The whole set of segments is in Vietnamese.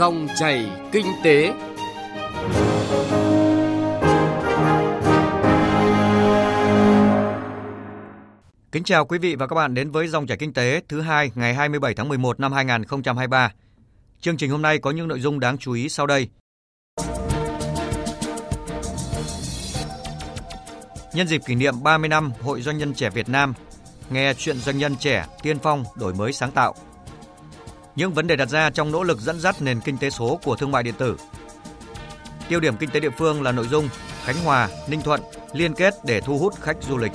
Dòng chảy kinh tế. Kính chào quý vị và các bạn đến với dòng chảy kinh tế thứ hai ngày 27 tháng 11 năm 2023. Chương trình hôm nay có những nội dung đáng chú ý sau đây. Nhân dịp kỷ niệm 30 năm Hội Doanh nhân trẻ Việt Nam, nghe chuyện doanh nhân trẻ tiên phong đổi mới sáng tạo. Những vấn đề đặt ra trong nỗ lực dẫn dắt nền kinh tế số của thương mại điện tử. Tiêu điểm kinh tế địa phương là nội dung Khánh Hòa, Ninh Thuận liên kết để thu hút khách du lịch.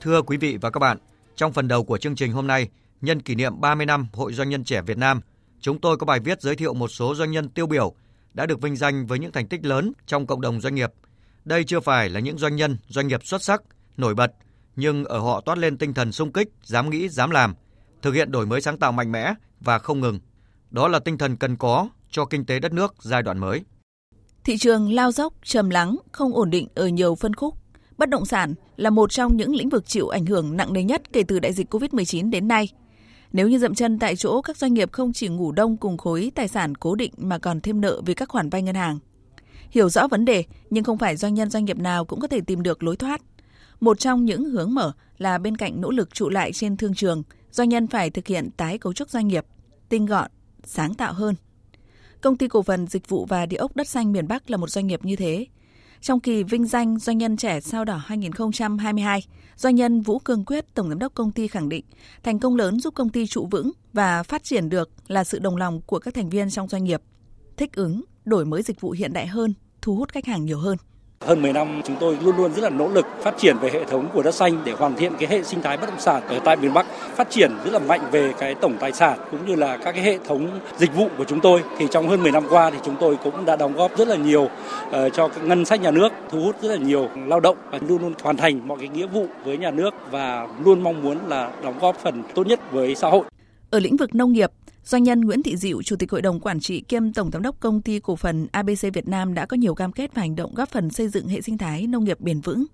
Thưa quý vị và các bạn, trong phần đầu của chương trình hôm nay, nhân kỷ niệm 30 năm Hội Doanh nhân trẻ Việt Nam, chúng tôi có bài viết giới thiệu một số doanh nhân tiêu biểu đã được vinh danh với những thành tích lớn trong cộng đồng doanh nghiệp. Đây chưa phải là những doanh nhân, doanh nghiệp xuất sắc, nổi bật, nhưng ở họ toát lên tinh thần sung kích, dám nghĩ, dám làm, thực hiện đổi mới sáng tạo mạnh mẽ và không ngừng. Đó là tinh thần cần có cho kinh tế đất nước giai đoạn mới. Thị trường lao dốc, trầm lắng, không ổn định ở nhiều phân khúc. Bất động sản là một trong những lĩnh vực chịu ảnh hưởng nặng nề nhất kể từ đại dịch COVID-19 đến nay. Nếu như dậm chân tại chỗ, các doanh nghiệp không chỉ ngủ đông cùng khối tài sản cố định mà còn thêm nợ vì các khoản vay ngân hàng. Hiểu rõ vấn đề, nhưng không phải doanh nhân doanh nghiệp nào cũng có thể tìm được lối thoát. Một trong những hướng mở là bên cạnh nỗ lực trụ lại trên thương trường, doanh nhân phải thực hiện tái cấu trúc doanh nghiệp, tinh gọn, sáng tạo hơn. Công ty cổ phần dịch vụ và địa ốc đất xanh miền Bắc là một doanh nghiệp như thế. Trong kỳ vinh danh doanh nhân trẻ sao đỏ 2022, doanh nhân Vũ Cương Quyết, tổng giám đốc công ty khẳng định, thành công lớn giúp công ty trụ vững và phát triển được là sự đồng lòng của các thành viên trong doanh nghiệp, thích ứng, đổi mới dịch vụ hiện đại hơn, thu hút khách hàng nhiều hơn. Hơn 10 năm chúng tôi luôn luôn rất là nỗ lực phát triển về hệ thống của đất xanh để hoàn thiện cái hệ sinh thái bất động sản ở tại miền Bắc, phát triển rất là mạnh về cái tổng tài sản cũng như là các cái hệ thống dịch vụ của chúng tôi. Thì trong hơn 10 năm qua thì chúng tôi cũng đã đóng góp rất là nhiều uh, cho ngân sách nhà nước, thu hút rất là nhiều lao động và luôn luôn hoàn thành mọi cái nghĩa vụ với nhà nước và luôn mong muốn là đóng góp phần tốt nhất với xã hội. Ở lĩnh vực nông nghiệp, Doanh nhân Nguyễn Thị Diệu, Chủ tịch Hội đồng Quản trị kiêm Tổng Giám đốc Công ty Cổ phần ABC Việt Nam đã có nhiều cam kết và hành động góp phần xây dựng hệ sinh thái nông nghiệp bền vững.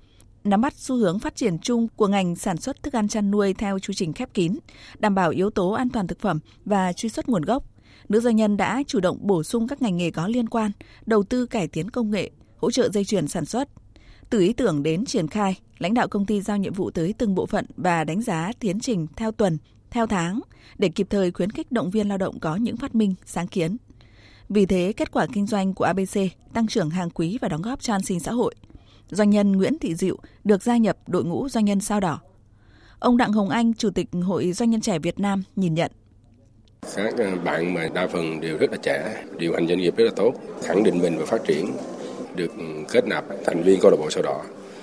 Nắm bắt xu hướng phát triển chung của ngành sản xuất thức ăn chăn nuôi theo chu trình khép kín, đảm bảo yếu tố an toàn thực phẩm và truy xuất nguồn gốc. Nữ doanh nhân đã chủ động bổ sung các ngành nghề có liên quan, đầu tư cải tiến công nghệ, hỗ trợ dây chuyền sản xuất. Từ ý tưởng đến triển khai, lãnh đạo công ty giao nhiệm vụ tới từng bộ phận và đánh giá tiến trình theo tuần, theo tháng để kịp thời khuyến khích động viên lao động có những phát minh, sáng kiến. Vì thế, kết quả kinh doanh của ABC tăng trưởng hàng quý và đóng góp cho an sinh xã hội. Doanh nhân Nguyễn Thị Diệu được gia nhập đội ngũ doanh nhân sao đỏ. Ông Đặng Hồng Anh, Chủ tịch Hội Doanh nhân trẻ Việt Nam nhìn nhận. Các ờ, bạn mà đa phần đều rất là trẻ, điều hành doanh nghiệp rất là tốt, khẳng định mình và phát triển, được ừ, kết nạp thành viên câu lạc bộ sao đỏ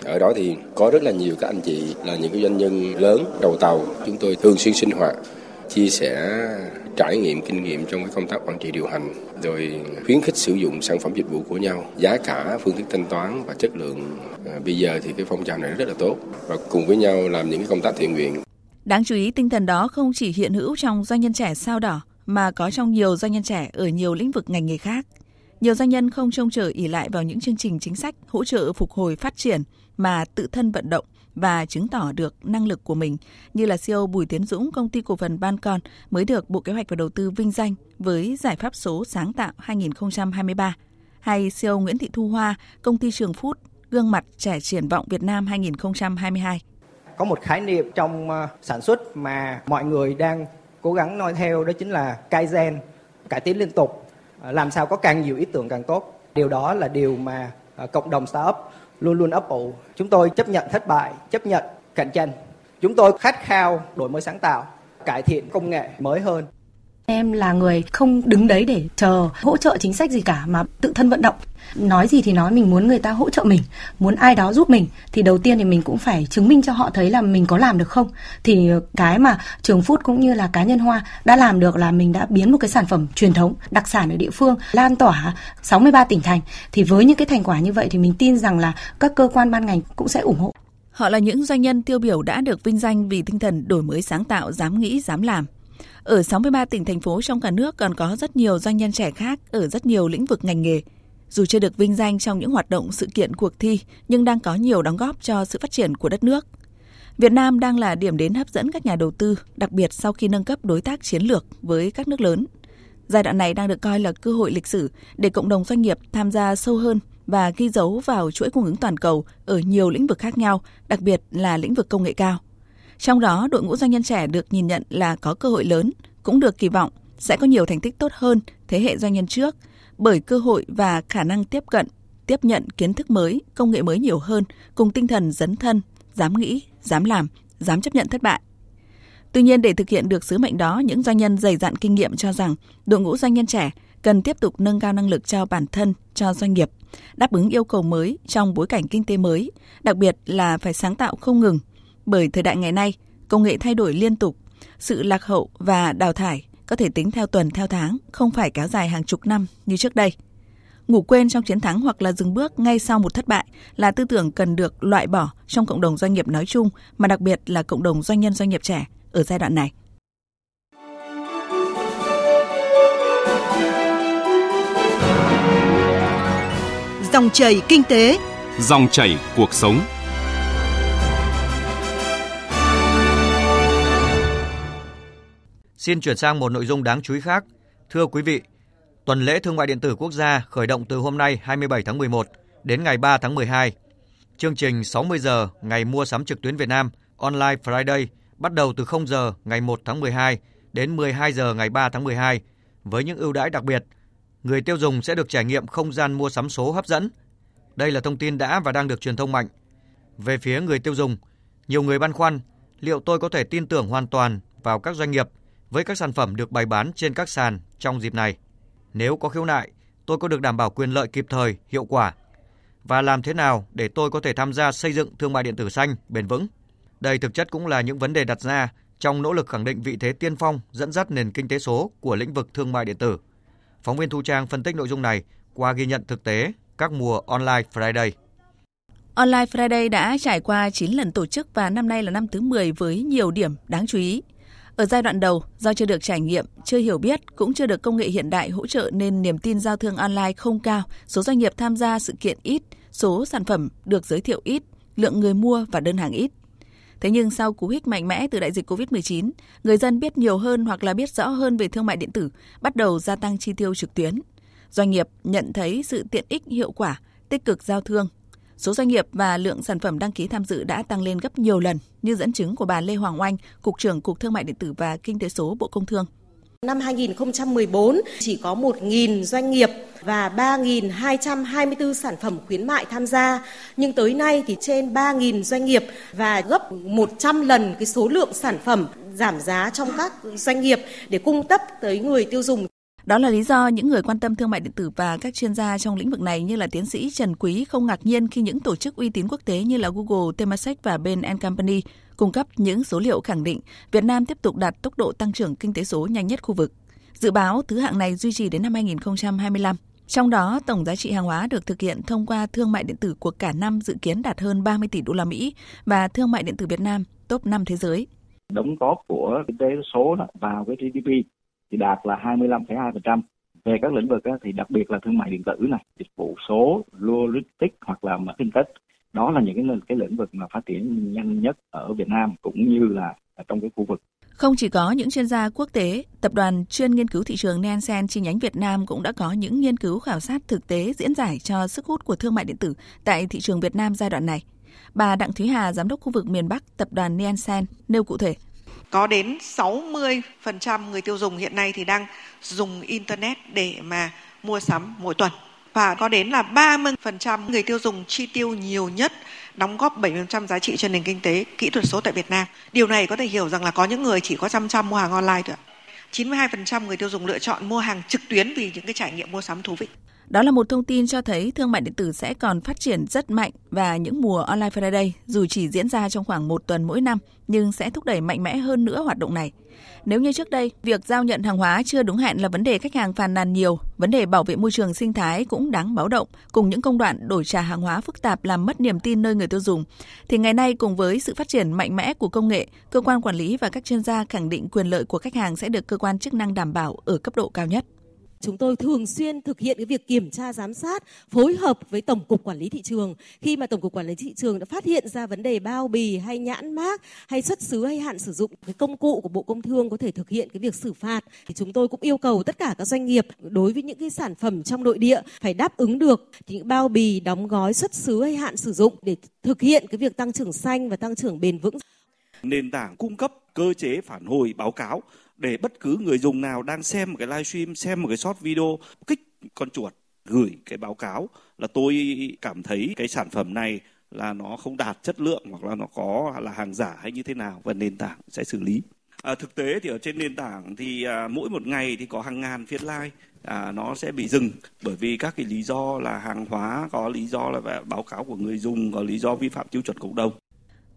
ở đó thì có rất là nhiều các anh chị là những cái doanh nhân lớn đầu tàu chúng tôi thường xuyên sinh hoạt chia sẻ trải nghiệm kinh nghiệm trong cái công tác quản trị điều hành rồi khuyến khích sử dụng sản phẩm dịch vụ của nhau giá cả phương thức thanh toán và chất lượng. À, bây giờ thì cái phong trào này rất là tốt và cùng với nhau làm những cái công tác thiện nguyện. Đáng chú ý tinh thần đó không chỉ hiện hữu trong doanh nhân trẻ sao đỏ mà có trong nhiều doanh nhân trẻ ở nhiều lĩnh vực ngành nghề khác. Nhiều doanh nhân không trông chờ ỉ lại vào những chương trình chính sách hỗ trợ phục hồi phát triển mà tự thân vận động và chứng tỏ được năng lực của mình như là CEO Bùi Tiến Dũng, công ty cổ phần Bancon mới được Bộ Kế hoạch và Đầu tư vinh danh với giải pháp số sáng tạo 2023 hay CEO Nguyễn Thị Thu Hoa, công ty Trường Phút, gương mặt trẻ triển vọng Việt Nam 2022. Có một khái niệm trong ờ, sản xuất mà mọi người đang cố gắng noi theo đó chính là Kaizen, cải tiến liên tục, ờ, làm sao có càng nhiều ý tưởng càng tốt. Điều đó là điều mà ờ, cộng đồng startup luôn luôn ấp ủ. Chúng tôi chấp nhận thất bại, chấp nhận cạnh tranh. Chúng tôi khát khao đổi mới sáng tạo, cải thiện công nghệ mới hơn. Em là người không đứng đấy để chờ hỗ trợ chính sách gì cả mà tự thân vận động. Nói gì thì nói mình muốn người ta hỗ trợ mình, muốn ai đó giúp mình thì đầu tiên thì mình cũng phải chứng minh cho họ thấy là mình có làm được không. Thì cái mà Trường Phút cũng như là cá nhân Hoa đã làm được là mình đã biến một cái sản phẩm truyền thống, đặc sản ở địa phương lan tỏa 63 tỉnh thành. Thì với những cái thành quả như vậy thì mình tin rằng là các cơ quan ban ngành cũng sẽ ủng hộ. Họ là những doanh nhân tiêu biểu đã được vinh danh vì tinh thần đổi mới sáng tạo, dám nghĩ, dám làm. Ở 63 tỉnh thành phố trong cả nước còn có rất nhiều doanh nhân trẻ khác ở rất nhiều lĩnh vực ngành nghề. Dù chưa được vinh danh trong những hoạt động sự kiện cuộc thi, nhưng đang có nhiều đóng góp cho sự phát triển của đất nước. Việt Nam đang là điểm đến hấp dẫn các nhà đầu tư, đặc biệt sau khi nâng cấp đối tác chiến lược với các nước lớn. Giai đoạn này đang được coi là cơ hội lịch sử để cộng đồng doanh nghiệp tham gia sâu hơn và ghi dấu vào chuỗi cung ứng toàn cầu ở nhiều lĩnh vực khác nhau, đặc biệt là lĩnh vực công nghệ cao. Trong đó, đội ngũ doanh nhân trẻ được nhìn nhận là có cơ hội lớn, cũng được kỳ vọng sẽ có nhiều thành tích tốt hơn thế hệ doanh nhân trước bởi cơ hội và khả năng tiếp cận, tiếp nhận kiến thức mới, công nghệ mới nhiều hơn cùng tinh thần dấn thân, dám nghĩ, dám làm, dám chấp nhận thất bại. Tuy nhiên để thực hiện được sứ mệnh đó, những doanh nhân dày dặn kinh nghiệm cho rằng đội ngũ doanh nhân trẻ cần tiếp tục nâng cao năng lực cho bản thân, cho doanh nghiệp, đáp ứng yêu cầu mới trong bối cảnh kinh tế mới, đặc biệt là phải sáng tạo không ngừng. Bởi thời đại ngày nay, công nghệ thay đổi liên tục, sự lạc hậu và đào thải có thể tính theo tuần theo tháng, không phải kéo dài hàng chục năm như trước đây. Ngủ quên trong chiến thắng hoặc là dừng bước ngay sau một thất bại là tư tưởng cần được loại bỏ trong cộng đồng doanh nghiệp nói chung, mà đặc biệt là cộng đồng doanh nhân doanh nghiệp trẻ ở giai đoạn này. Dòng chảy kinh tế, dòng chảy cuộc sống. Xin chuyển sang một nội dung đáng chú ý khác. Thưa quý vị, tuần lễ thương mại điện tử quốc gia khởi động từ hôm nay 27 tháng 11 đến ngày 3 tháng 12. Chương trình 60 giờ ngày mua sắm trực tuyến Việt Nam Online Friday bắt đầu từ 0 giờ ngày 1 tháng 12 đến 12 giờ ngày 3 tháng 12 với những ưu đãi đặc biệt. Người tiêu dùng sẽ được trải nghiệm không gian mua sắm số hấp dẫn. Đây là thông tin đã và đang được truyền thông mạnh. Về phía người tiêu dùng, nhiều người băn khoăn liệu tôi có thể tin tưởng hoàn toàn vào các doanh nghiệp với các sản phẩm được bày bán trên các sàn trong dịp này. Nếu có khiếu nại, tôi có được đảm bảo quyền lợi kịp thời, hiệu quả và làm thế nào để tôi có thể tham gia xây dựng thương mại điện tử xanh bền vững. Đây thực chất cũng là những vấn đề đặt ra trong nỗ lực khẳng định vị thế tiên phong dẫn dắt nền kinh tế số của lĩnh vực thương mại điện tử. Phóng viên Thu Trang phân tích nội dung này qua ghi nhận thực tế các mùa Online Friday. Online Friday đã trải qua 9 lần tổ chức và năm nay là năm thứ 10 với nhiều điểm đáng chú ý. Ở giai đoạn đầu, do chưa được trải nghiệm, chưa hiểu biết, cũng chưa được công nghệ hiện đại hỗ trợ nên niềm tin giao thương online không cao, số doanh nghiệp tham gia sự kiện ít, số sản phẩm được giới thiệu ít, lượng người mua và đơn hàng ít. Thế nhưng sau cú hích mạnh mẽ từ đại dịch COVID-19, người dân biết nhiều hơn hoặc là biết rõ hơn về thương mại điện tử, bắt đầu gia tăng chi tiêu trực tuyến. Doanh nghiệp nhận thấy sự tiện ích hiệu quả, tích cực giao thương, Số doanh nghiệp và lượng sản phẩm đăng ký tham dự đã tăng lên gấp nhiều lần, như dẫn chứng của bà Lê Hoàng Oanh, Cục trưởng Cục Thương mại điện tử và Kinh tế số Bộ Công Thương. Năm 2014 chỉ có 1.000 doanh nghiệp và 3.224 sản phẩm khuyến mại tham gia, nhưng tới nay thì trên 3.000 doanh nghiệp và gấp 100 lần cái số lượng sản phẩm giảm giá trong các doanh nghiệp để cung cấp tới người tiêu dùng. Đó là lý do những người quan tâm thương mại điện tử và các chuyên gia trong lĩnh vực này như là tiến sĩ Trần Quý không ngạc nhiên khi những tổ chức uy tín quốc tế như là Google, Temasek và Bain Company cung cấp những số liệu khẳng định Việt Nam tiếp tục đạt tốc độ tăng trưởng kinh tế số nhanh nhất khu vực. Dự báo thứ hạng này duy trì đến năm 2025. Trong đó, tổng giá trị hàng hóa được thực hiện thông qua thương mại điện tử của cả năm dự kiến đạt hơn 30 tỷ đô la Mỹ và thương mại điện tử Việt Nam top 5 thế giới. Đóng góp của kinh tế số vào cái GDP thì đạt là 25,2%. Về các lĩnh vực thì đặc biệt là thương mại điện tử này, dịch vụ số, logistics hoặc là fintech. Đó là những cái, cái lĩnh vực mà phát triển nhanh nhất ở Việt Nam cũng như là trong cái khu vực. Không chỉ có những chuyên gia quốc tế, tập đoàn chuyên nghiên cứu thị trường Nielsen chi nhánh Việt Nam cũng đã có những nghiên cứu khảo sát thực tế diễn giải cho sức hút của thương mại điện tử tại thị trường Việt Nam giai đoạn này. Bà Đặng Thúy Hà, giám đốc khu vực miền Bắc, tập đoàn Nielsen nêu cụ thể. Có đến 60% người tiêu dùng hiện nay thì đang dùng internet để mà mua sắm mỗi tuần và có đến là 30% người tiêu dùng chi tiêu nhiều nhất, đóng góp 70% giá trị cho nền kinh tế, kỹ thuật số tại Việt Nam. Điều này có thể hiểu rằng là có những người chỉ có chăm chăm mua hàng online thôi ạ. 92% người tiêu dùng lựa chọn mua hàng trực tuyến vì những cái trải nghiệm mua sắm thú vị. Đó là một thông tin cho thấy thương mại điện tử sẽ còn phát triển rất mạnh và những mùa Online Friday dù chỉ diễn ra trong khoảng một tuần mỗi năm nhưng sẽ thúc đẩy mạnh mẽ hơn nữa hoạt động này. Nếu như trước đây, việc giao nhận hàng hóa chưa đúng hẹn là vấn đề khách hàng phàn nàn nhiều, vấn đề bảo vệ môi trường sinh thái cũng đáng báo động, cùng những công đoạn đổi trả hàng hóa phức tạp làm mất niềm tin nơi người tiêu dùng, thì ngày nay cùng với sự phát triển mạnh mẽ của công nghệ, cơ quan quản lý và các chuyên gia khẳng định quyền lợi của khách hàng sẽ được cơ quan chức năng đảm bảo ở cấp độ cao nhất. Chúng tôi thường xuyên thực hiện cái việc kiểm tra giám sát, phối hợp với Tổng cục Quản lý thị trường. Khi mà Tổng cục Quản lý thị trường đã phát hiện ra vấn đề bao bì hay nhãn mác hay xuất xứ hay hạn sử dụng cái công cụ của Bộ Công Thương có thể thực hiện cái việc xử phạt thì chúng tôi cũng yêu cầu tất cả các doanh nghiệp đối với những cái sản phẩm trong nội địa phải đáp ứng được những bao bì đóng gói xuất xứ hay hạn sử dụng để thực hiện cái việc tăng trưởng xanh và tăng trưởng bền vững. Nền tảng cung cấp cơ chế phản hồi báo cáo để bất cứ người dùng nào đang xem một cái livestream, xem một cái short video, kích con chuột gửi cái báo cáo là tôi cảm thấy cái sản phẩm này là nó không đạt chất lượng hoặc là nó có là hàng giả hay như thế nào và nền tảng sẽ xử lý. À, thực tế thì ở trên nền tảng thì à, mỗi một ngày thì có hàng ngàn phiên like à, nó sẽ bị dừng bởi vì các cái lý do là hàng hóa có lý do là báo cáo của người dùng có lý do vi phạm tiêu chuẩn cộng đồng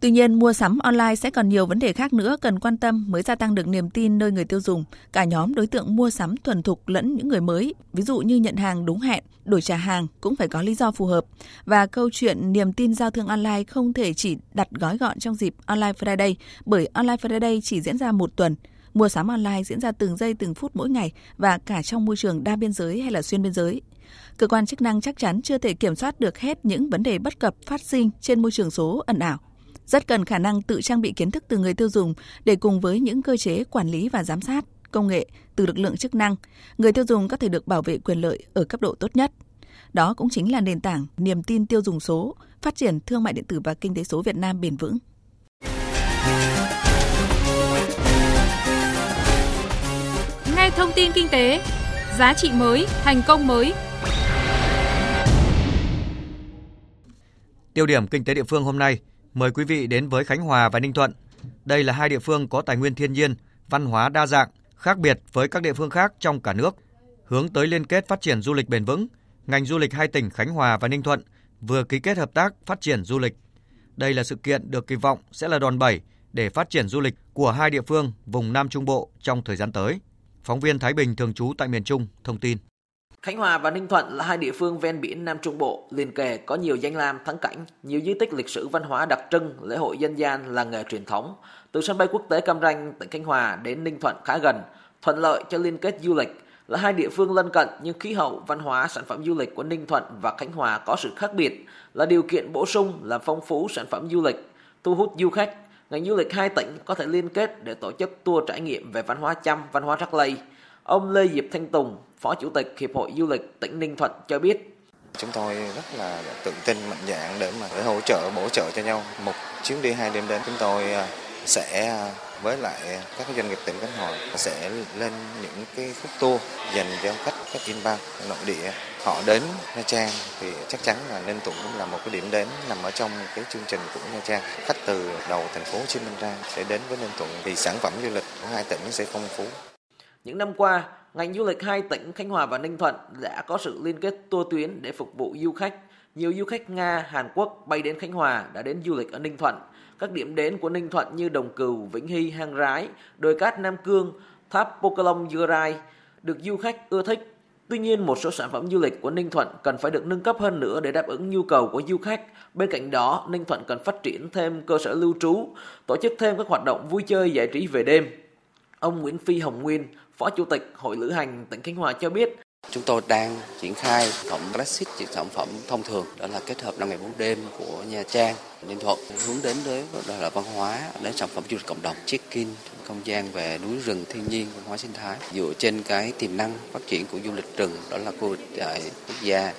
Tuy nhiên, mua sắm online sẽ còn nhiều vấn đề khác nữa cần quan tâm mới gia tăng được niềm tin nơi người tiêu dùng. Cả nhóm đối tượng mua sắm thuần thục lẫn những người mới, ví dụ như nhận hàng đúng hẹn, đổi trả hàng cũng phải có lý do phù hợp. Và câu chuyện niềm tin giao thương online không thể chỉ đặt gói gọn trong dịp Online Friday, bởi Online Friday chỉ diễn ra một tuần. Mua sắm online diễn ra từng giây từng phút mỗi ngày và cả trong môi trường đa biên giới hay là xuyên biên giới. Cơ quan chức năng chắc chắn chưa thể kiểm soát được hết những vấn đề bất cập phát sinh trên môi trường số ẩn ảo rất cần khả năng tự trang bị kiến thức từ người tiêu dùng để cùng với những cơ chế quản lý và giám sát công nghệ từ lực lượng chức năng, người tiêu dùng có thể được bảo vệ quyền lợi ở cấp độ tốt nhất. Đó cũng chính là nền tảng niềm tin tiêu dùng số, phát triển thương mại điện tử và kinh tế số Việt Nam bền vững. Nghe thông tin kinh tế, giá trị mới, thành công mới. Tiêu điểm kinh tế địa phương hôm nay – Mời quý vị đến với Khánh Hòa và Ninh Thuận. Đây là hai địa phương có tài nguyên thiên nhiên, văn hóa đa dạng, khác biệt với các địa phương khác trong cả nước. Hướng tới liên kết phát triển du lịch bền vững, ngành du lịch hai tỉnh Khánh Hòa và Ninh Thuận vừa ký kết hợp tác phát triển du lịch. Đây là sự kiện được kỳ vọng sẽ là đòn bẩy để phát triển du lịch của hai địa phương vùng Nam Trung Bộ trong thời gian tới. Phóng viên Thái Bình thường trú tại miền Trung thông tin. Khánh Hòa và Ninh Thuận là hai địa phương ven biển Nam Trung Bộ, liền kề có nhiều danh lam thắng cảnh, nhiều di tích lịch sử văn hóa đặc trưng, lễ hội dân gian, làng nghề truyền thống. Từ sân bay quốc tế Cam Ranh, tỉnh Khánh Hòa đến Ninh Thuận khá gần, thuận lợi cho liên kết du lịch. Là hai địa phương lân cận nhưng khí hậu, văn hóa, sản phẩm du lịch của Ninh Thuận và Khánh Hòa có sự khác biệt, là điều kiện bổ sung làm phong phú sản phẩm du lịch, thu hút du khách. Ngành du lịch hai tỉnh có thể liên kết để tổ chức tour trải nghiệm về văn hóa Chăm, văn hóa Rắc Lây. Ông Lê Diệp Thanh Tùng, Phó Chủ tịch Hiệp hội Du lịch tỉnh Ninh Thuận cho biết. Chúng tôi rất là tự tin mạnh dạn để mà để hỗ trợ bổ trợ cho nhau. Một chuyến đi hai đêm đến chúng tôi à, sẽ à, với lại các doanh nghiệp tỉnh Khánh Hòa sẽ lên những cái khúc tour dành cho khách khách inbound nội địa họ đến Nha Trang thì chắc chắn là Ninh Thuận cũng là một cái điểm đến nằm ở trong cái chương trình của Nha Trang khách từ đầu thành phố Hồ Chí Minh ra sẽ đến với Ninh Thuận thì sản phẩm du lịch của hai tỉnh sẽ phong phú những năm qua, ngành du lịch hai tỉnh Khánh Hòa và Ninh Thuận đã có sự liên kết tour tuyến để phục vụ du khách. Nhiều du khách Nga, Hàn Quốc bay đến Khánh Hòa đã đến du lịch ở Ninh Thuận. Các điểm đến của Ninh Thuận như Đồng Cừu, Vĩnh Hy, Hang Rái, đồi cát Nam Cương, tháp Pokelong Dưa Rai được du khách ưa thích. Tuy nhiên, một số sản phẩm du lịch của Ninh Thuận cần phải được nâng cấp hơn nữa để đáp ứng nhu cầu của du khách. Bên cạnh đó, Ninh Thuận cần phát triển thêm cơ sở lưu trú, tổ chức thêm các hoạt động vui chơi giải trí về đêm. Ông Nguyễn Phi Hồng Nguyên, Phó Chủ tịch Hội Lữ hành tỉnh Khánh Hòa cho biết. Chúng tôi đang triển khai phẩm những sản phẩm thông thường, đó là kết hợp 5 ngày 4 đêm của Nha Trang, Ninh Thuận, hướng đến với đó là văn hóa, đến sản phẩm du lịch cộng đồng, check-in không gian về núi rừng thiên nhiên, văn hóa sinh thái, dựa trên cái tiềm năng phát triển của du lịch rừng, đó là khu vực quốc gia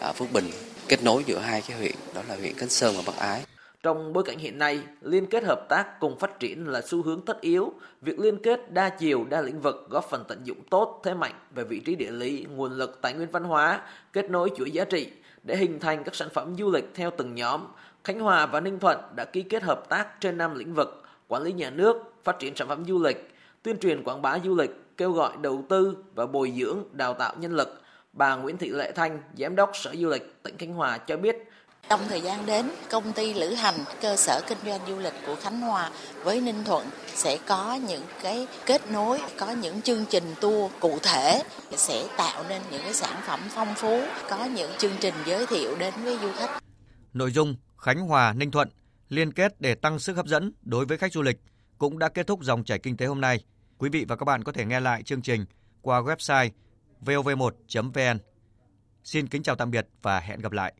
à, Phước Bình, kết nối giữa hai cái huyện, đó là huyện Khánh Sơn và Bắc Ái. Trong bối cảnh hiện nay, liên kết hợp tác cùng phát triển là xu hướng tất yếu. Việc liên kết đa chiều, đa lĩnh vực góp phần tận dụng tốt thế mạnh về vị trí địa lý, nguồn lực, tài nguyên văn hóa, kết nối chuỗi giá trị để hình thành các sản phẩm du lịch theo từng nhóm. Khánh Hòa và Ninh Thuận đã ký kết hợp tác trên năm lĩnh vực: quản lý nhà nước, phát triển sản phẩm du lịch, tuyên truyền quảng bá du lịch, kêu gọi đầu tư và bồi dưỡng, đào tạo nhân lực. Bà Nguyễn Thị Lệ Thanh, Giám đốc Sở Du lịch tỉnh Khánh Hòa cho biết trong thời gian đến, công ty lữ hành, cơ sở kinh doanh du lịch của Khánh Hòa với Ninh Thuận sẽ có những cái kết nối, có những chương trình tour cụ thể sẽ tạo nên những cái sản phẩm phong phú, có những chương trình giới thiệu đến với du khách. Nội dung Khánh Hòa, Ninh Thuận liên kết để tăng sức hấp dẫn đối với khách du lịch cũng đã kết thúc dòng chảy kinh tế hôm nay. Quý vị và các bạn có thể nghe lại chương trình qua website vov1.vn. Xin kính chào tạm biệt và hẹn gặp lại.